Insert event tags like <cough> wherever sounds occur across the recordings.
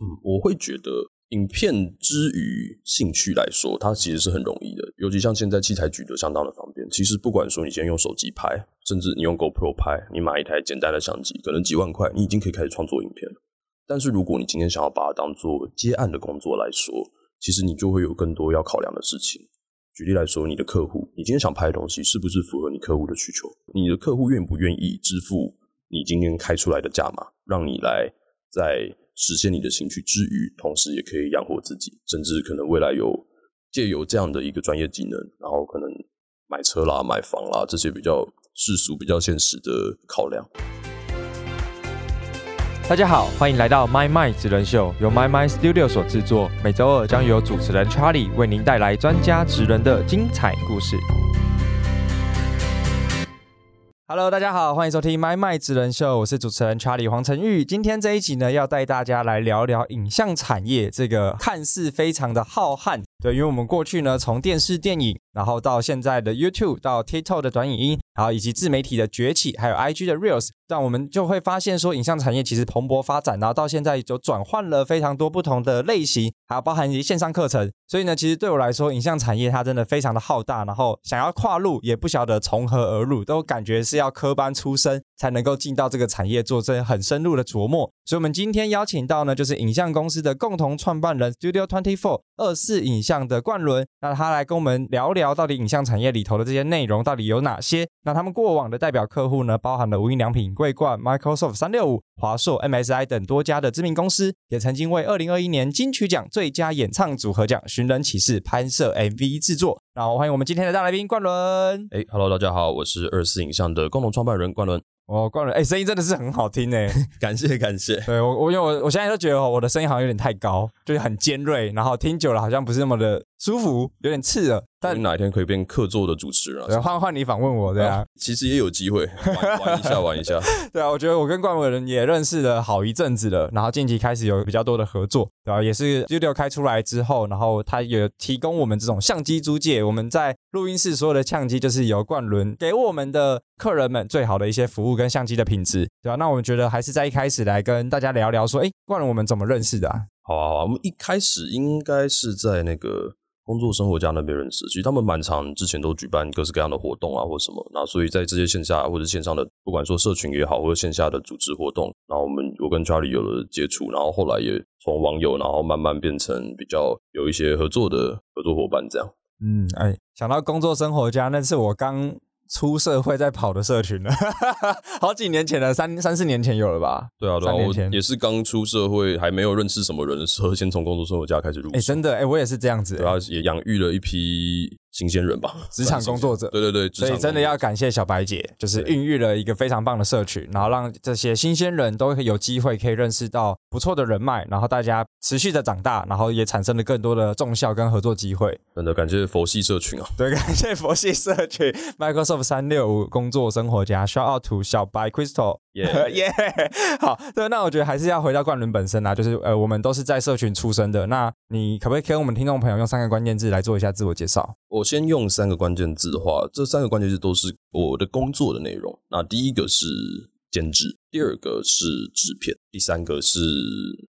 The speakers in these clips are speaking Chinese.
嗯，我会觉得影片之于兴趣来说，它其实是很容易的。尤其像现在器材举得相当的方便，其实不管说你先用手机拍，甚至你用 GoPro 拍，你买一台简单的相机，可能几万块，你已经可以开始创作影片了。但是如果你今天想要把它当做接案的工作来说，其实你就会有更多要考量的事情。举例来说，你的客户，你今天想拍的东西是不是符合你客户的需求？你的客户愿不愿意支付你今天开出来的价码，让你来在实现你的兴趣之余，同时也可以养活自己，甚至可能未来有借由这样的一个专业技能，然后可能买车啦、买房啦这些比较世俗、比较现实的考量。大家好，欢迎来到 My My 职人秀，由 My My Studio 所制作。每周二将由主持人 Charlie 为您带来专家职人的精彩故事。Hello，大家好，欢迎收听 My My 职人秀，我是主持人 Charlie 黄晨玉。今天这一集呢，要带大家来聊聊影像产业这个看似非常的浩瀚。对，因为我们过去呢，从电视、电影，然后到现在的 YouTube，到 TikTok 的短影音，然后以及自媒体的崛起，还有 IG 的 Reels，但我们就会发现说，影像产业其实蓬勃发展，然后到现在就转换了非常多不同的类型，还有包含一些线上课程。所以呢，其实对我来说，影像产业它真的非常的浩大，然后想要跨入也不晓得从何而入，都感觉是要科班出身才能够进到这个产业做这很深入的琢磨。所以，我们今天邀请到呢，就是影像公司的共同创办人 Studio Twenty Four 二四影像的冠伦，那他来跟我们聊聊到底影像产业里头的这些内容到底有哪些？那他们过往的代表客户呢，包含了无印良品、桂冠、Microsoft 三六五、华硕、MSI 等多家的知名公司，也曾经为二零二一年金曲奖最佳演唱组合奖《寻人启事》拍摄 MV 制作。那欢迎我们今天的大来宾冠伦。哎，Hello，大家好，我是二四影像的共同创办人冠伦。哦，冠伦，哎，声音真的是很好听哎，<laughs> 感谢感谢。对我，我因为我我现在都觉得我的声音好像有点太高，就是很尖锐，然后听久了好像不是那么的舒服，有点刺耳。但哪一天可以变客座的主持人？对，换换你访问我，对啊，其实也有机会玩一下，玩一下。<laughs> 对啊，我觉得我跟冠伟人也认识了好一阵子了，然后近期开始有比较多的合作，对吧？也是 Studio 开出来之后，然后他也提供我们这种相机租借，我们在录音室所有的相机就是由冠伦给我们的客人们最好的一些服务跟相机的品质，对吧？那我们觉得还是在一开始来跟大家聊聊，说，哎，冠伦我们怎么认识的？好啊，好啊，我们一开始应该是在那个。工作生活家那边认识，其实他们蛮常之前都举办各式各样的活动啊，或什么，那所以在这些线下或者线上的，不管说社群也好，或者线下的组织活动，然后我们我跟 Charlie 有了接触，然后后来也从网友，然后慢慢变成比较有一些合作的合作伙伴这样。嗯，哎，想到工作生活家，那是我刚。出社会在跑的社群了，<laughs> 好几年前了，三三四年前有了吧？对啊，对啊，我也是刚出社会，还没有认识什么人的时候，先从工作生活家开始入。哎，真的，哎，我也是这样子，对啊也养育了一批。新鲜人吧，职场工作者，对对对，所以真的要感谢小白姐，就是孕育了一个非常棒的社群，然后让这些新鲜人都有机会可以认识到不错的人脉，然后大家持续的长大，然后也产生了更多的重效跟合作机会。真的感谢佛系社群啊，对，<laughs> 感谢佛系社群，<laughs> Microsoft 三六五工作生活家，shout out to 小白 Crystal。耶耶，<laughs> 好，对，那我觉得还是要回到冠伦本身啊，就是呃，我们都是在社群出身的，那你可不可以跟我们听众朋友用三个关键字来做一下自我介绍？我我先用三个关键字的话，这三个关键字都是我的工作的内容。那第一个是兼职，第二个是制片，第三个是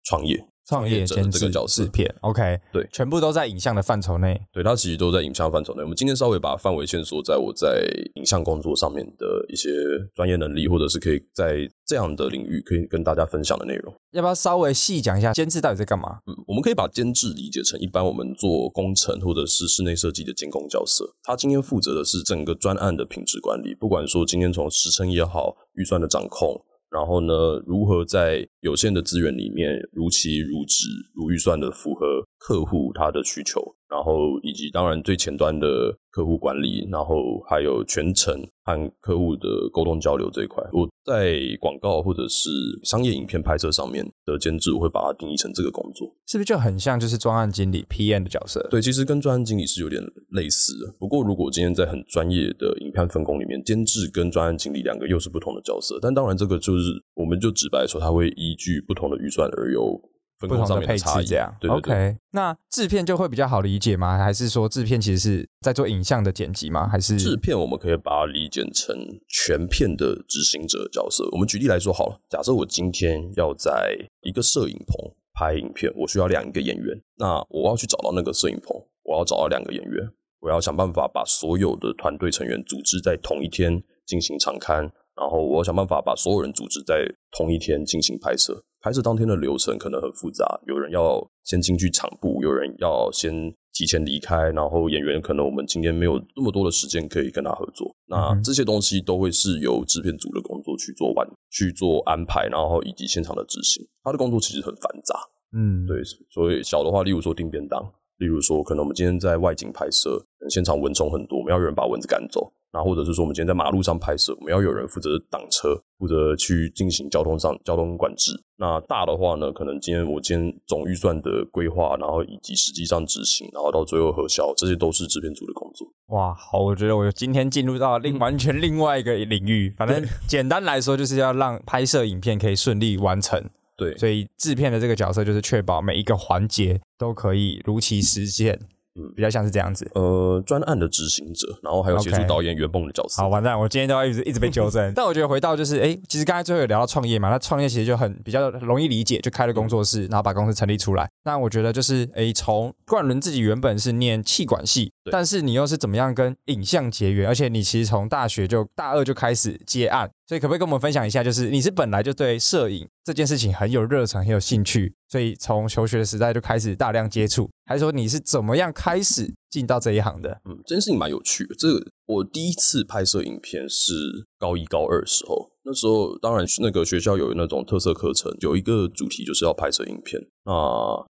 创业。创业监制制片，OK，对，全部都在影像的范畴内。对，它其实都在影像范畴内。我们今天稍微把范围线索在我在影像工作上面的一些专业能力，或者是可以在这样的领域可以跟大家分享的内容。要不要稍微细讲一下监制到底在干嘛？嗯，我们可以把监制理解成一般我们做工程或者是室内设计的监工角色。他今天负责的是整个专案的品质管理，不管说今天从时程也好，预算的掌控。然后呢，如何在有限的资源里面如期如职如预算的符合客户他的需求？然后以及当然最前端的客户管理，然后还有全程和客户的沟通交流这一块，我在广告或者是商业影片拍摄上面的监制，我会把它定义成这个工作，是不是就很像就是专案经理 PM 的角色？对，其实跟专案经理是有点类似的。不过如果今天在很专业的影片分工里面，监制跟专案经理两个又是不同的角色。但当然这个就是我们就直白说，他会依据不同的预算而有。不同的配置这样，OK。那制片就会比较好理解吗？还是说制片其实是在做影像的剪辑吗？还是制片我们可以把它理解成全片的执行者角色。我们举例来说好了，假设我今天要在一个摄影棚拍影片，我需要两个演员，那我要去找到那个摄影棚，我要找到两个演员，我要想办法把所有的团队成员组织在同一天进行场刊，然后我要想办法把所有人组织在同一天进行拍摄。拍摄当天的流程可能很复杂，有人要先进去场部，有人要先提前离开，然后演员可能我们今天没有那么多的时间可以跟他合作，那这些东西都会是由制片组的工作去做完、去做安排，然后以及现场的执行。他的工作其实很繁杂，嗯，对，所以小的话，例如说订便当，例如说可能我们今天在外景拍摄，现场蚊虫很多，我们要有人把蚊子赶走。那或者是说，我们今天在马路上拍摄，我们要有人负责挡车，负责去进行交通上交通管制。那大的话呢，可能今天我今天总预算的规划，然后以及实际上执行，然后到最后核销，这些都是制片组的工作。哇，好，我觉得我今天进入到另 <laughs> 完全另外一个领域。反正简单来说，就是要让拍摄影片可以顺利完成。对，所以制片的这个角色就是确保每一个环节都可以如期实现。嗯，比较像是这样子。呃，专案的执行者，然后还有协助导演、圆梦的角色。好，完蛋，我今天都要一直一直被纠正。<laughs> 但我觉得回到就是，哎，其实刚才最后有聊到创业嘛，那创业其实就很比较容易理解，就开了工作室，然后把公司成立出来。那我觉得就是，哎，从冠伦自己原本是念气管系，但是你又是怎么样跟影像结缘？而且你其实从大学就大二就开始接案。所以可不可以跟我们分享一下，就是你是本来就对摄影这件事情很有热忱、很有兴趣，所以从求学的时代就开始大量接触，还是说你是怎么样开始进到这一行的？嗯，这件事情蛮有趣的。这个我第一次拍摄影片是高一、高二时候，那时候当然那个学校有那种特色课程，有一个主题就是要拍摄影片。那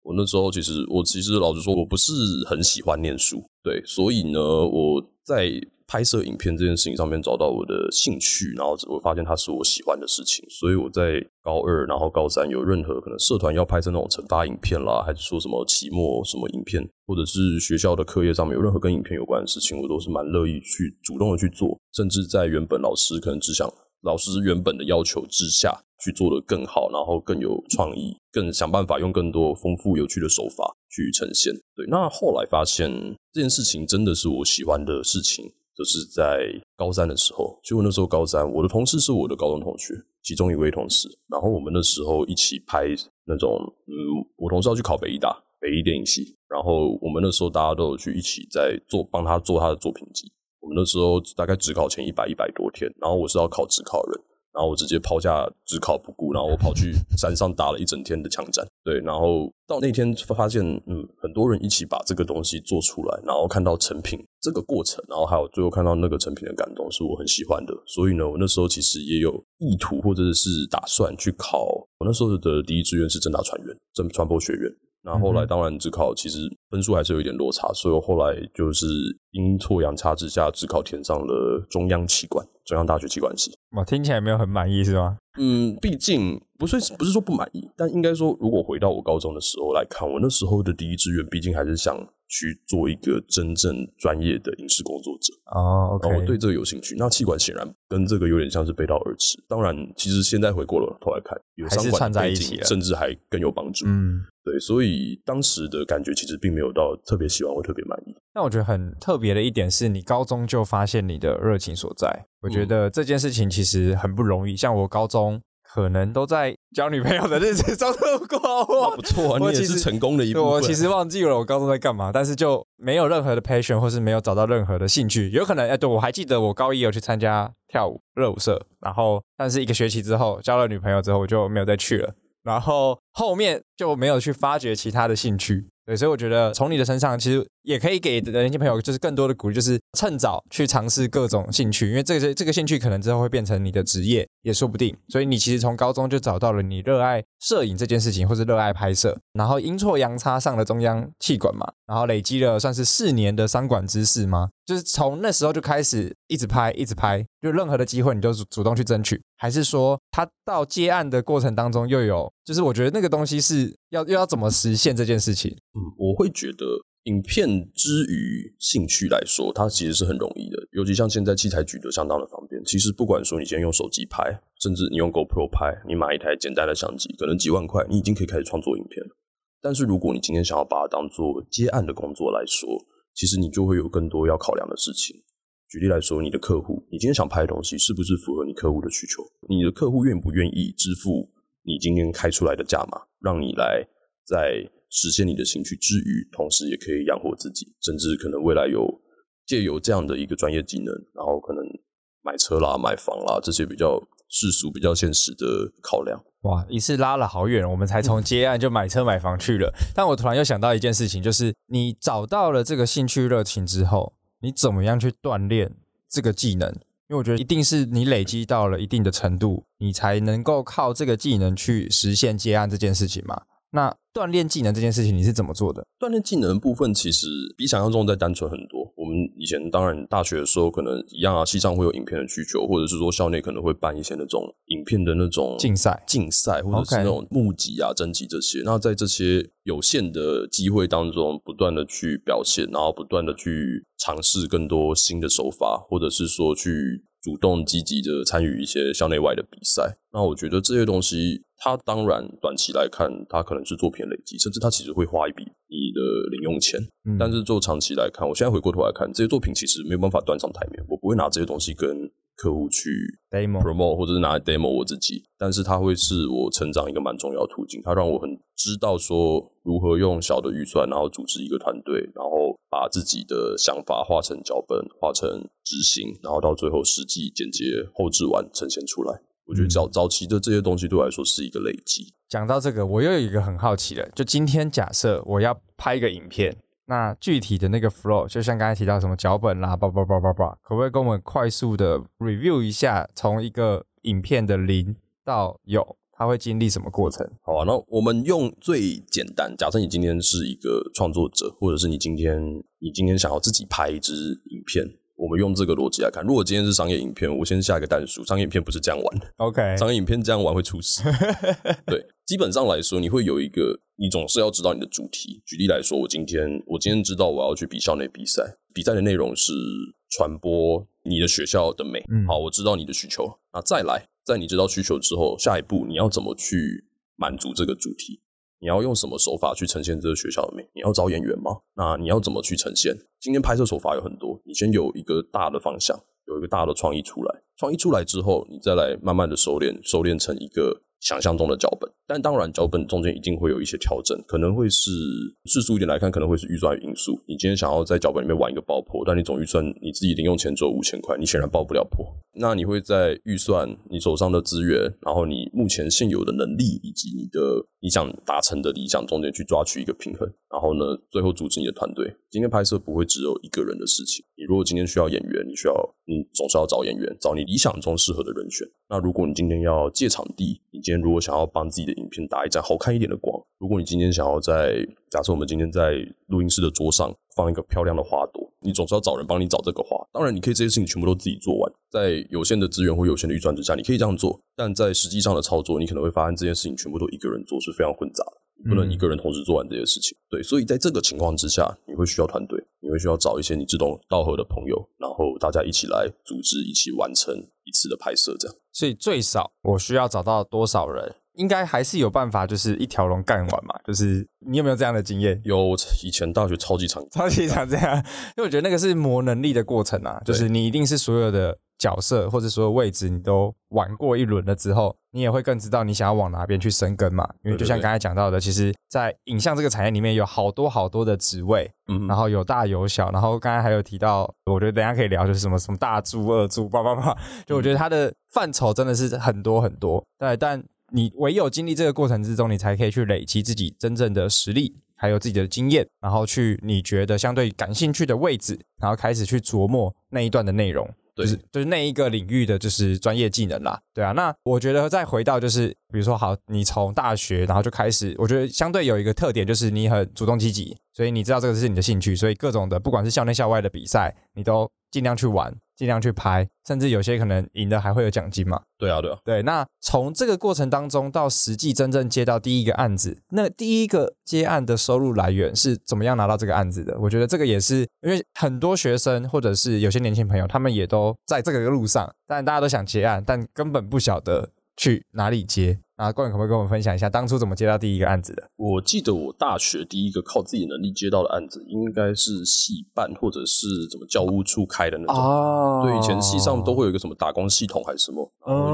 我那时候其实我其实老实说，我不是很喜欢念书，对，所以呢，我在。拍摄影片这件事情上面找到我的兴趣，然后我发现它是我喜欢的事情，所以我在高二，然后高三有任何可能社团要拍摄那种惩罚影片啦，还是说什么期末什么影片，或者是学校的课业上面有任何跟影片有关的事情，我都是蛮乐意去主动的去做，甚至在原本老师可能只想老师原本的要求之下去做的更好，然后更有创意，更想办法用更多丰富有趣的手法去呈现。对，那后来发现这件事情真的是我喜欢的事情。就是在高三的时候，就那时候高三，我的同事是我的高中同学，其中一位同事，然后我们那时候一起拍那种，嗯，我同事要去考北医大，北医电影系，然后我们那时候大家都有去一起在做，帮他做他的作品集。我们那时候大概只考前一百一百多天，然后我是要考只考人。然后我直接抛下只考不顾，然后我跑去山上打了一整天的枪战。对，然后到那天发现，嗯，很多人一起把这个东西做出来，然后看到成品这个过程，然后还有最后看到那个成品的感动，是我很喜欢的。所以呢，我那时候其实也有意图或者是打算去考。我那时候的第一志愿是正大船员，正传播学院。那后来当然只考其实分数还是有一点落差，所以我后来就是阴错阳差之下只考填上了中央气管，中央大学气管系。哇听起来没有很满意是吗？嗯，毕竟不是不是说不满意，但应该说如果回到我高中的时候来看，我那时候的第一志愿毕竟还是想。去做一个真正专业的影视工作者哦，我对这个有兴趣。那气管显然跟这个有点像是背道而驰。当然，其实现在回过了头来看，有相关在一起，甚至还更有帮助。嗯，对，所以当时的感觉其实并没有到特别喜欢或特别满意。那我觉得很特别的一点是你高中就发现你的热情所在。我觉得这件事情其实很不容易。像我高中。可能都在交女朋友的日子中度过，<laughs> 不错，你也是成功的一部分。我其实忘记了我高中在干嘛，但是就没有任何的 passion，或是没有找到任何的兴趣。有可能，哎，对我还记得我高一有去参加跳舞热舞社，然后但是一个学期之后交了女朋友之后，我就没有再去了，然后后面就没有去发掘其他的兴趣。对，所以我觉得从你的身上，其实也可以给年轻朋友就是更多的鼓励，就是趁早去尝试各种兴趣，因为这个这个兴趣可能之后会变成你的职业也说不定。所以你其实从高中就找到了你热爱摄影这件事情，或是热爱拍摄，然后阴错阳差上了中央气管嘛，然后累积了算是四年的商管知识吗？就是从那时候就开始一直拍，一直拍，就任何的机会你就主动去争取，还是说他到接案的过程当中又有，就是我觉得那个东西是要又要怎么实现这件事情？嗯，我会觉得影片之于兴趣来说，它其实是很容易的，尤其像现在器材举得相当的方便。其实不管说你今天用手机拍，甚至你用 GoPro 拍，你买一台简单的相机，可能几万块，你已经可以开始创作影片了。但是如果你今天想要把它当做接案的工作来说，其实你就会有更多要考量的事情。举例来说，你的客户，你今天想拍的东西是不是符合你客户的需求？你的客户愿不愿意支付你今天开出来的价码，让你来在实现你的兴趣之余，同时也可以养活自己，甚至可能未来有借由这样的一个专业技能，然后可能买车啦、买房啦这些比较世俗、比较现实的考量。哇，一次拉了好远，我们才从接案就买车买房去了。但我突然又想到一件事情，就是你找到了这个兴趣热情之后，你怎么样去锻炼这个技能？因为我觉得一定是你累积到了一定的程度，你才能够靠这个技能去实现接案这件事情嘛。那锻炼技能这件事情你是怎么做的？锻炼技能的部分其实比想象中再单纯很多。我们以前当然大学的时候可能一样啊，系上会有影片的需求，或者是说校内可能会办一些那种影片的那种竞赛、竞赛，或者是那种募集啊、征集这些。那在这些有限的机会当中，不断的去表现，然后不断的去尝试更多新的手法，或者是说去。主动积极的参与一些校内外的比赛，那我觉得这些东西，它当然短期来看，它可能是作品累积，甚至它其实会花一笔你的零用钱。但是做长期来看，我现在回过头来看，这些作品其实没有办法端上台面，我不会拿这些东西跟。客户去 demo promote 或者是拿来 demo 我自己，但是它会是我成长一个蛮重要的途径。它让我很知道说如何用小的预算，然后组织一个团队，然后把自己的想法画成脚本，画成执行，然后到最后实际剪接后置完呈现出来。我觉得早早期的这些东西对我来说是一个累积。讲到这个，我又有一个很好奇的，就今天假设我要拍一个影片。那具体的那个 flow，就像刚才提到什么脚本啦，叭叭叭叭叭，可不可以跟我们快速的 review 一下，从一个影片的零到有，它会经历什么过程？好啊，那我们用最简单，假设你今天是一个创作者，或者是你今天你今天想要自己拍一支影片，我们用这个逻辑来看，如果今天是商业影片，我先下一个单数，商业影片不是这样玩的，OK，商业影片这样玩会出事，<laughs> 对。基本上来说，你会有一个，你总是要知道你的主题。举例来说，我今天我今天知道我要去比校内比赛，比赛的内容是传播你的学校的美。好，我知道你的需求。那再来，在你知道需求之后，下一步你要怎么去满足这个主题？你要用什么手法去呈现这个学校的美？你要找演员吗？那你要怎么去呈现？今天拍摄手法有很多，你先有一个大的方向，有一个大的创意出来。创意出来之后，你再来慢慢的收敛，收敛成一个。想象中的脚本，但当然脚本中间一定会有一些调整，可能会是世俗一点来看，可能会是预算因素。你今天想要在脚本里面玩一个爆破，但你总预算你自己零用钱只有五千块，你显然爆不了破。那你会在预算、你手上的资源，然后你目前现有的能力以及你的你想达成的理想中间去抓取一个平衡，然后呢，最后组织你的团队。今天拍摄不会只有一个人的事情。你如果今天需要演员，你需要你总是要找演员，找你理想中适合的人选。那如果你今天要借场地，你今天如果想要帮自己的影片打一盏好看一点的光，如果你今天想要在假设我们今天在录音室的桌上放一个漂亮的花朵，你总是要找人帮你找这个花。当然，你可以这些事情全部都自己做完，在有限的资源或有限的预算之下，你可以这样做。但在实际上的操作，你可能会发现这件事情全部都一个人做是非常混杂的，不能一个人同时做完这些事情。对，所以在这个情况之下，你会需要团队，你会需要找一些你志同道合的朋友，然后大家一起来组织，一起完成一次的拍摄，这样。所以最少我需要找到多少人？应该还是有办法，就是一条龙干完嘛。就是你有没有这样的经验？有，以前大学超级长，超级长这样。<laughs> 因为我觉得那个是磨能力的过程啊，就是你一定是所有的角色或者所有位置你都玩过一轮了之后，你也会更知道你想要往哪边去深耕嘛。因为就像刚才讲到的，其实，在影像这个产业里面有好多好多的职位，嗯，然后有大有小，然后刚才还有提到，我觉得等下可以聊，就是什么什么大猪、二猪，叭叭叭，就我觉得它的范畴真的是很多很多。对，但。你唯有经历这个过程之中，你才可以去累积自己真正的实力，还有自己的经验，然后去你觉得相对感兴趣的位置，然后开始去琢磨那一段的内容，就是就是那一个领域的就是专业技能啦。对啊，那我觉得再回到就是，比如说好，你从大学然后就开始，我觉得相对有一个特点就是你很主动积极，所以你知道这个是你的兴趣，所以各种的不管是校内校外的比赛，你都尽量去玩。尽量去拍，甚至有些可能赢的还会有奖金嘛？对啊，对啊，对。那从这个过程当中到实际真正接到第一个案子，那第一个接案的收入来源是怎么样拿到这个案子的？我觉得这个也是因为很多学生或者是有些年轻朋友，他们也都在这个路上，但大家都想接案，但根本不晓得去哪里接。啊，冠可不可以跟我们分享一下当初怎么接到第一个案子的？我记得我大学第一个靠自己能力接到的案子，应该是系办或者是怎么教务处开的那种。哦，对，以前系上都会有一个什么打工系统还是什么，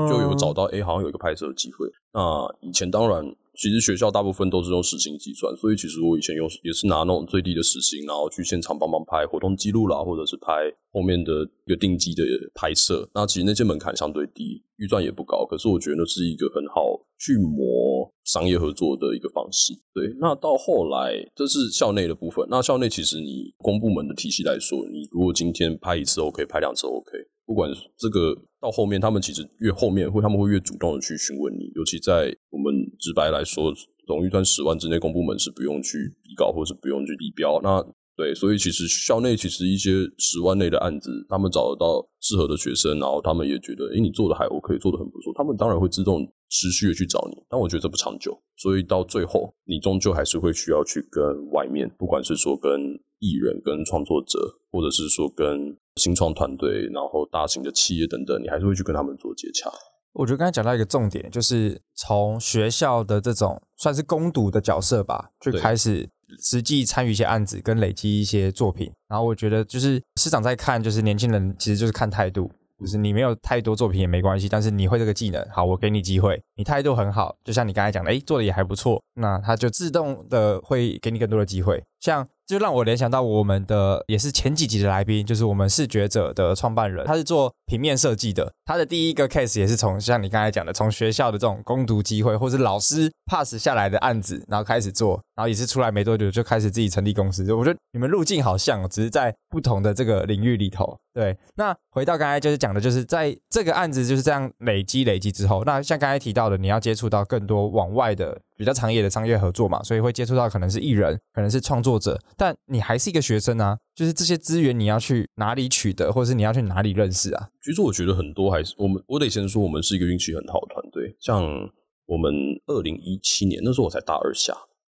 就有找到哎，好像有一个拍摄的机会。那以前当然其实学校大部分都是用时薪计算，所以其实我以前用也是拿那种最低的时薪，然后去现场帮忙拍活动记录啦，或者是拍后面的一个定机的拍摄。那其实那些门槛相对低，预算也不高，可是我觉得那是一个很好去磨商业合作的一个方式。对，那到后来这是校内的部分，那校内其实你公部门的体系来说，你如果今天拍一次 OK，拍两次 OK。不管这个到后面，他们其实越后面会，他们会越主动的去询问你。尤其在我们直白来说，总预算十万之内，公部门是不用去比稿，或是不用去比标。那对，所以其实校内其实一些十万内的案子，他们找得到适合的学生，然后他们也觉得，诶，你做的还 OK，做的很不错，他们当然会自动持续的去找你。但我觉得这不长久，所以到最后，你终究还是会需要去跟外面，不管是说跟艺人、跟创作者，或者是说跟。新创团队，然后大型的企业等等，你还是会去跟他们做接洽。我觉得刚才讲到一个重点，就是从学校的这种算是攻读的角色吧，就开始实际参与一些案子，跟累积一些作品。然后我觉得，就是市长在看，就是年轻人其实就是看态度，就是你没有太多作品也没关系，但是你会这个技能，好，我给你机会，你态度很好，就像你刚才讲的，诶，做的也还不错，那他就自动的会给你更多的机会，像。就让我联想到我们的也是前几集的来宾，就是我们视觉者的创办人，他是做平面设计的。他的第一个 case 也是从像你刚才讲的，从学校的这种攻读机会，或是老师 pass 下来的案子，然后开始做，然后也是出来没多久就开始自己成立公司。我觉得你们路径好像，只是在不同的这个领域里头。对，那回到刚才就是讲的，就是在这个案子就是这样累积累积之后，那像刚才提到的，你要接触到更多往外的。比较长野的商业合作嘛，所以会接触到可能是艺人，可能是创作者，但你还是一个学生啊，就是这些资源你要去哪里取得，或者是你要去哪里认识啊？其实我觉得很多还是我们，我得先说我们是一个运气很好的团队。像我们二零一七年那时候我才大二下，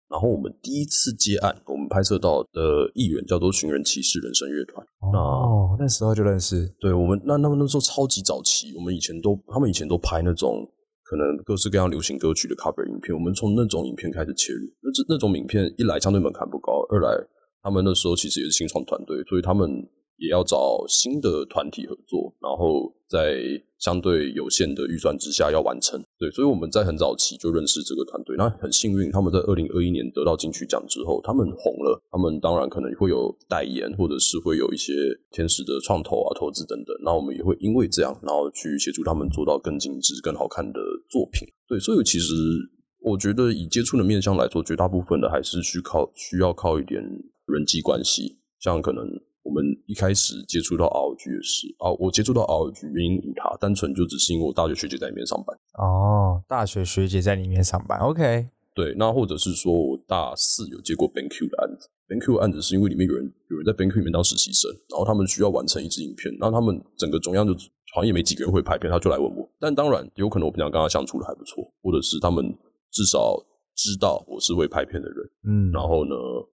然后我们第一次接案，我们拍摄到的艺人叫做寻人骑士人生乐团。哦，那时候就认识。对我们那那那时候超级早期，我们以前都他们以前都拍那种。可能各式各样流行歌曲的 cover 影片，我们从那种影片开始切入。那这那种影片一来相对门槛不高，二来他们那时候其实也是新创团队，所以他们也要找新的团体合作，然后在相对有限的预算之下要完成。对，所以我们在很早期就认识这个团队。那很幸运，他们在二零二一年得到金曲奖之后，他们红了。他们当然可能会有代言，或者是会有一些天使的创投啊、投资等等。那我们也会因为这样，然后去协助他们做到更精致、更好看的作品。对，所以其实我觉得以接触的面向来说，绝大部分的还是需靠需要靠一点人际关系。像可能我们一开始接触到 R G 也是啊，我接触到 R G 原因无他，单纯就只是因为我大学学姐在里面上班。哦，大学学姐在里面上班，OK。对，那或者是说我大四有接过 BenQ 的案子，BenQ 案子是因为里面有人有人在 BenQ 里面当实习生，然后他们需要完成一支影片，然后他们整个中央就好像也没几个人会拍片，他就来问我。但当然有可能我平常跟他相处的还不错，或者是他们至少知道我是会拍片的人，嗯，然后呢，我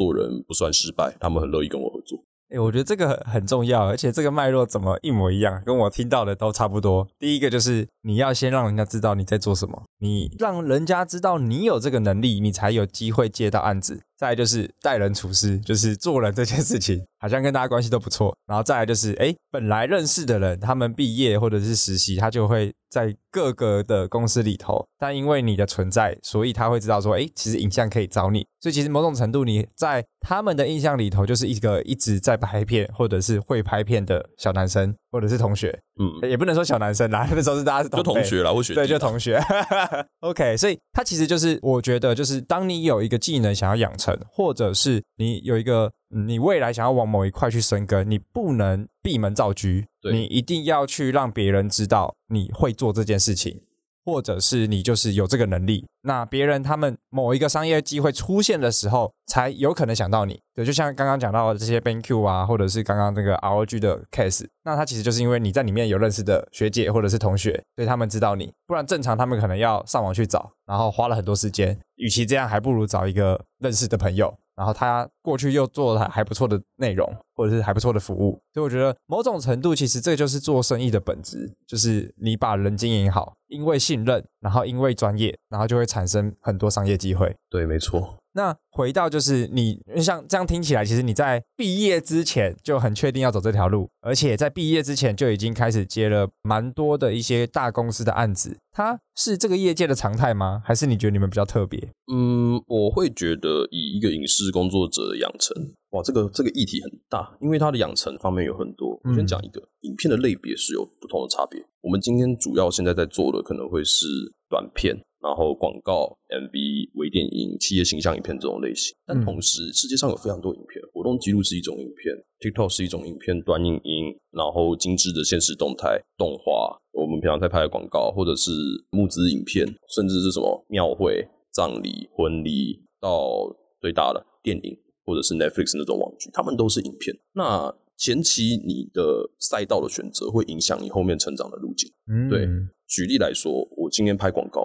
做人不算失败，他们很乐意跟我合作。哎，我觉得这个很重要，而且这个脉络怎么一模一样，跟我听到的都差不多。第一个就是你要先让人家知道你在做什么，你让人家知道你有这个能力，你才有机会接到案子。再就是待人处事，就是做人这件事情，好像跟大家关系都不错。然后再来就是，哎，本来认识的人，他们毕业或者是实习，他就会在各个的公司里头。但因为你的存在，所以他会知道说，哎，其实影像可以找你。所以其实某种程度，你在他们的印象里头，就是一个一直在拍片或者是会拍片的小男生。或者是同学，嗯，也不能说小男生啦，<laughs> 那时候是大家是就同学啦，或学对，就同学。<laughs> OK，所以他其实就是，我觉得就是当你有一个技能想要养成，或者是你有一个你未来想要往某一块去深耕，你不能闭门造车，你一定要去让别人知道你会做这件事情。或者是你就是有这个能力，那别人他们某一个商业机会出现的时候，才有可能想到你。对，就像刚刚讲到的这些 BenQ 啊，或者是刚刚那个 ROG 的 case，那他其实就是因为你在里面有认识的学姐或者是同学，所以他们知道你。不然正常他们可能要上网去找，然后花了很多时间。与其这样，还不如找一个认识的朋友。然后他过去又做了还不错的内容，或者是还不错的服务，所以我觉得某种程度其实这就是做生意的本质，就是你把人经营好，因为信任，然后因为专业，然后就会产生很多商业机会。对，没错。那回到就是你像这样听起来，其实你在毕业之前就很确定要走这条路，而且在毕业之前就已经开始接了蛮多的一些大公司的案子。它是这个业界的常态吗？还是你觉得你们比较特别？嗯，我会觉得以一个影视工作者的养成，哇，这个这个议题很大，因为它的养成方面有很多。我先讲一个，影片的类别是有不同的差别。我们今天主要现在在做的可能会是短片，然后广告、MV、微电影、企业形象影片这种类型。但同时，世界上有非常多影片，活动记录是一种影片，TikTok 是一种影片，短影音，然后精致的现实动态、动画，我们平常在拍的广告，或者是募资影片，甚至是什么庙会、葬礼、婚礼，到最大的电影，或者是 Netflix 那种网剧，他们都是影片。那前期你的赛道的选择会影响你后面成长的路径。嗯，对，举例来说，我今天拍广告，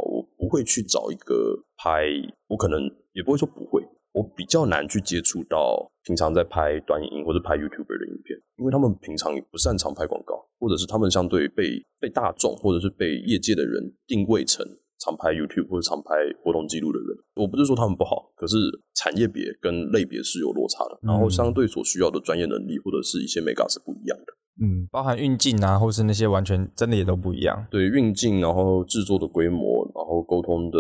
会去找一个拍，我可能也不会说不会，我比较难去接触到平常在拍短影音或者拍 YouTuber 的影片，因为他们平常也不擅长拍广告，或者是他们相对被被大众或者是被业界的人定位成。常拍 YouTube 或者常拍活动记录的人，我不是说他们不好，可是产业别跟类别是有落差的，然后相对所需要的专业能力或者是一些 mega 是不一样的。嗯，包含运镜啊，或是那些完全真的也都不一样。对，运镜，然后制作的规模，然后沟通的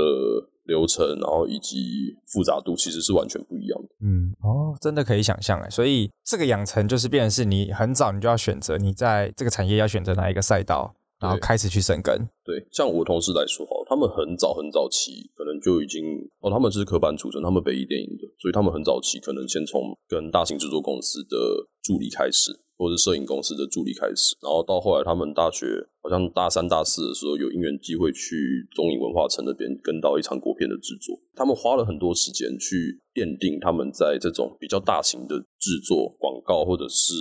流程，然后以及复杂度，其实是完全不一样的。嗯，哦，真的可以想象哎，所以这个养成就是变成是你很早你就要选择你在这个产业要选择哪一个赛道。然后开始去生根。对，像我同事来说，哈，他们很早很早期，可能就已经哦，他们是科班出身，他们北艺电影的，所以他们很早期可能先从跟大型制作公司的助理开始，或是摄影公司的助理开始，然后到后来他们大学好像大三大四的时候有因缘机会去中影文化城那边跟到一场国片的制作，他们花了很多时间去奠定他们在这种比较大型的制作广告或者是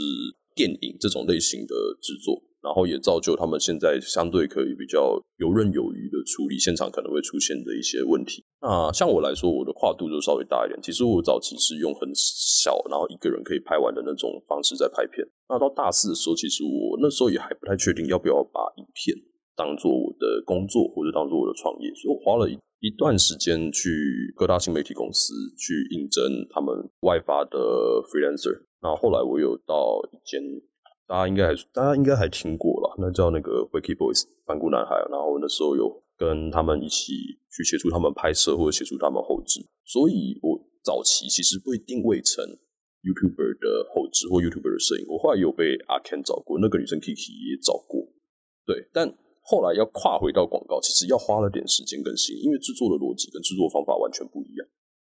电影这种类型的制作。然后也造就他们现在相对可以比较游刃有余的处理现场可能会出现的一些问题。那像我来说，我的跨度就稍微大一点。其实我早期是用很小，然后一个人可以拍完的那种方式在拍片。那到大四的时候，其实我那时候也还不太确定要不要把影片当做我的工作，或者当做我的创业。所以我花了一段时间去各大新媒体公司去应征他们外发的 freelancer。那后来我有到一间。大家应该还大家应该还听过了，那叫那个 Wiki Boys 反骨男孩。然后那时候有跟他们一起去协助他们拍摄或者协助他们后置，所以我早期其实被定位成 YouTuber 的后置或 YouTuber 的摄影。我后来有被阿 Ken 找过，那个女生 Kiki 也找过，对。但后来要跨回到广告，其实要花了点时间跟心，因为制作的逻辑跟制作方法完全不一样。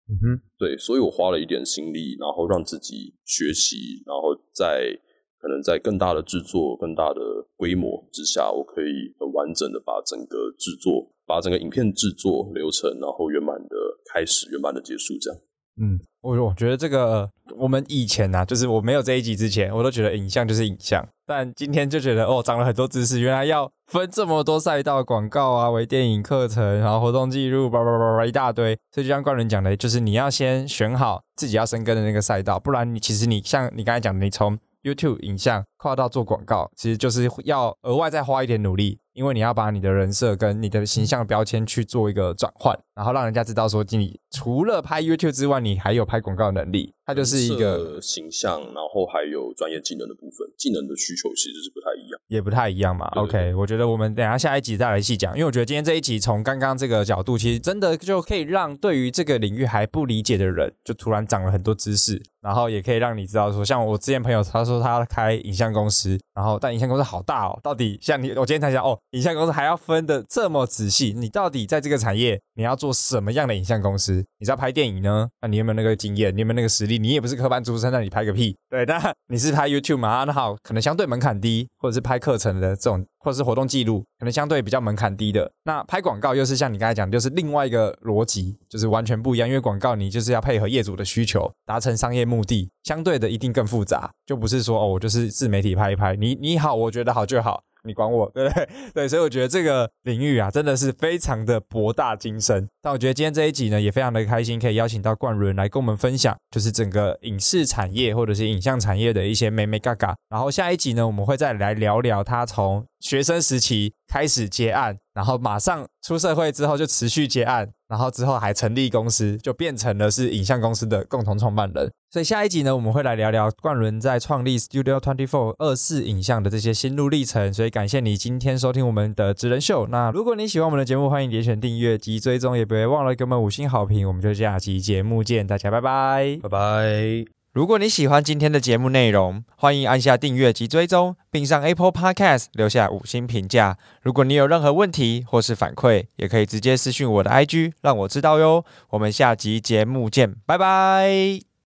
嗯哼，对，所以我花了一点心力，然后让自己学习，然后在。可能在更大的制作、更大的规模之下，我可以很完整的把整个制作、把整个影片制作流程，然后圆满的开始、圆满的结束，这样。嗯，我我觉得这个我们以前呐，就是我没有这一集之前，我都觉得影像就是影像，但今天就觉得哦，长了很多知识，原来要分这么多赛道，广告啊、微电影课程，然后活动记录，叭叭叭叭一大堆。所以就像冠伦讲的，就是你要先选好自己要深耕的那个赛道，不然你其实你像你刚才讲的，你从 YouTube 影像跨到做广告，其实就是要额外再花一点努力，因为你要把你的人设跟你的形象标签去做一个转换，然后让人家知道说，你除了拍 YouTube 之外，你还有拍广告能力。它就是一个形象，然后还有专业技能的部分，技能的需求其实是不太一样，也不太一样嘛。OK，我觉得我们等下下一集再来细讲，因为我觉得今天这一集从刚刚这个角度，其实真的就可以让对于这个领域还不理解的人，就突然长了很多知识，然后也可以让你知道说，像我之前朋友他说他开影像公司，然后但影像公司好大哦，到底像你我今天才想哦，影像公司还要分的这么仔细，你到底在这个产业你要做什么样的影像公司？你是要拍电影呢？那你有没有那个经验？你有没有那个实力？你也不是科班出身，那你拍个屁？对，那你是拍 YouTube 嘛？那好，可能相对门槛低，或者是拍课程的这种，或者是活动记录，可能相对比较门槛低的。那拍广告又是像你刚才讲，就是另外一个逻辑，就是完全不一样。因为广告你就是要配合业主的需求，达成商业目的，相对的一定更复杂，就不是说哦，我就是自媒体拍一拍，你你好，我觉得好就好。你管我，对不对？<laughs> 对，所以我觉得这个领域啊，真的是非常的博大精深。但我觉得今天这一集呢，也非常的开心，可以邀请到冠伦来跟我们分享，就是整个影视产业或者是影像产业的一些美美嘎嘎。然后下一集呢，我们会再来聊聊他从学生时期开始接案，然后马上出社会之后就持续接案，然后之后还成立公司，就变成了是影像公司的共同创办人。所以下一集呢，我们会来聊聊冠伦在创立 Studio Twenty Four 二四影像的这些心路历程。所以感谢你今天收听我们的职人秀。那如果你喜欢我们的节目，欢迎点选订阅及追踪，也别忘了给我们五星好评。我们就下期节目见，大家拜拜，拜拜。如果你喜欢今天的节目内容，欢迎按下订阅及追踪，并上 Apple Podcast 留下五星评价。如果你有任何问题或是反馈，也可以直接私讯我的 IG，让我知道哟。我们下集节目见，拜拜。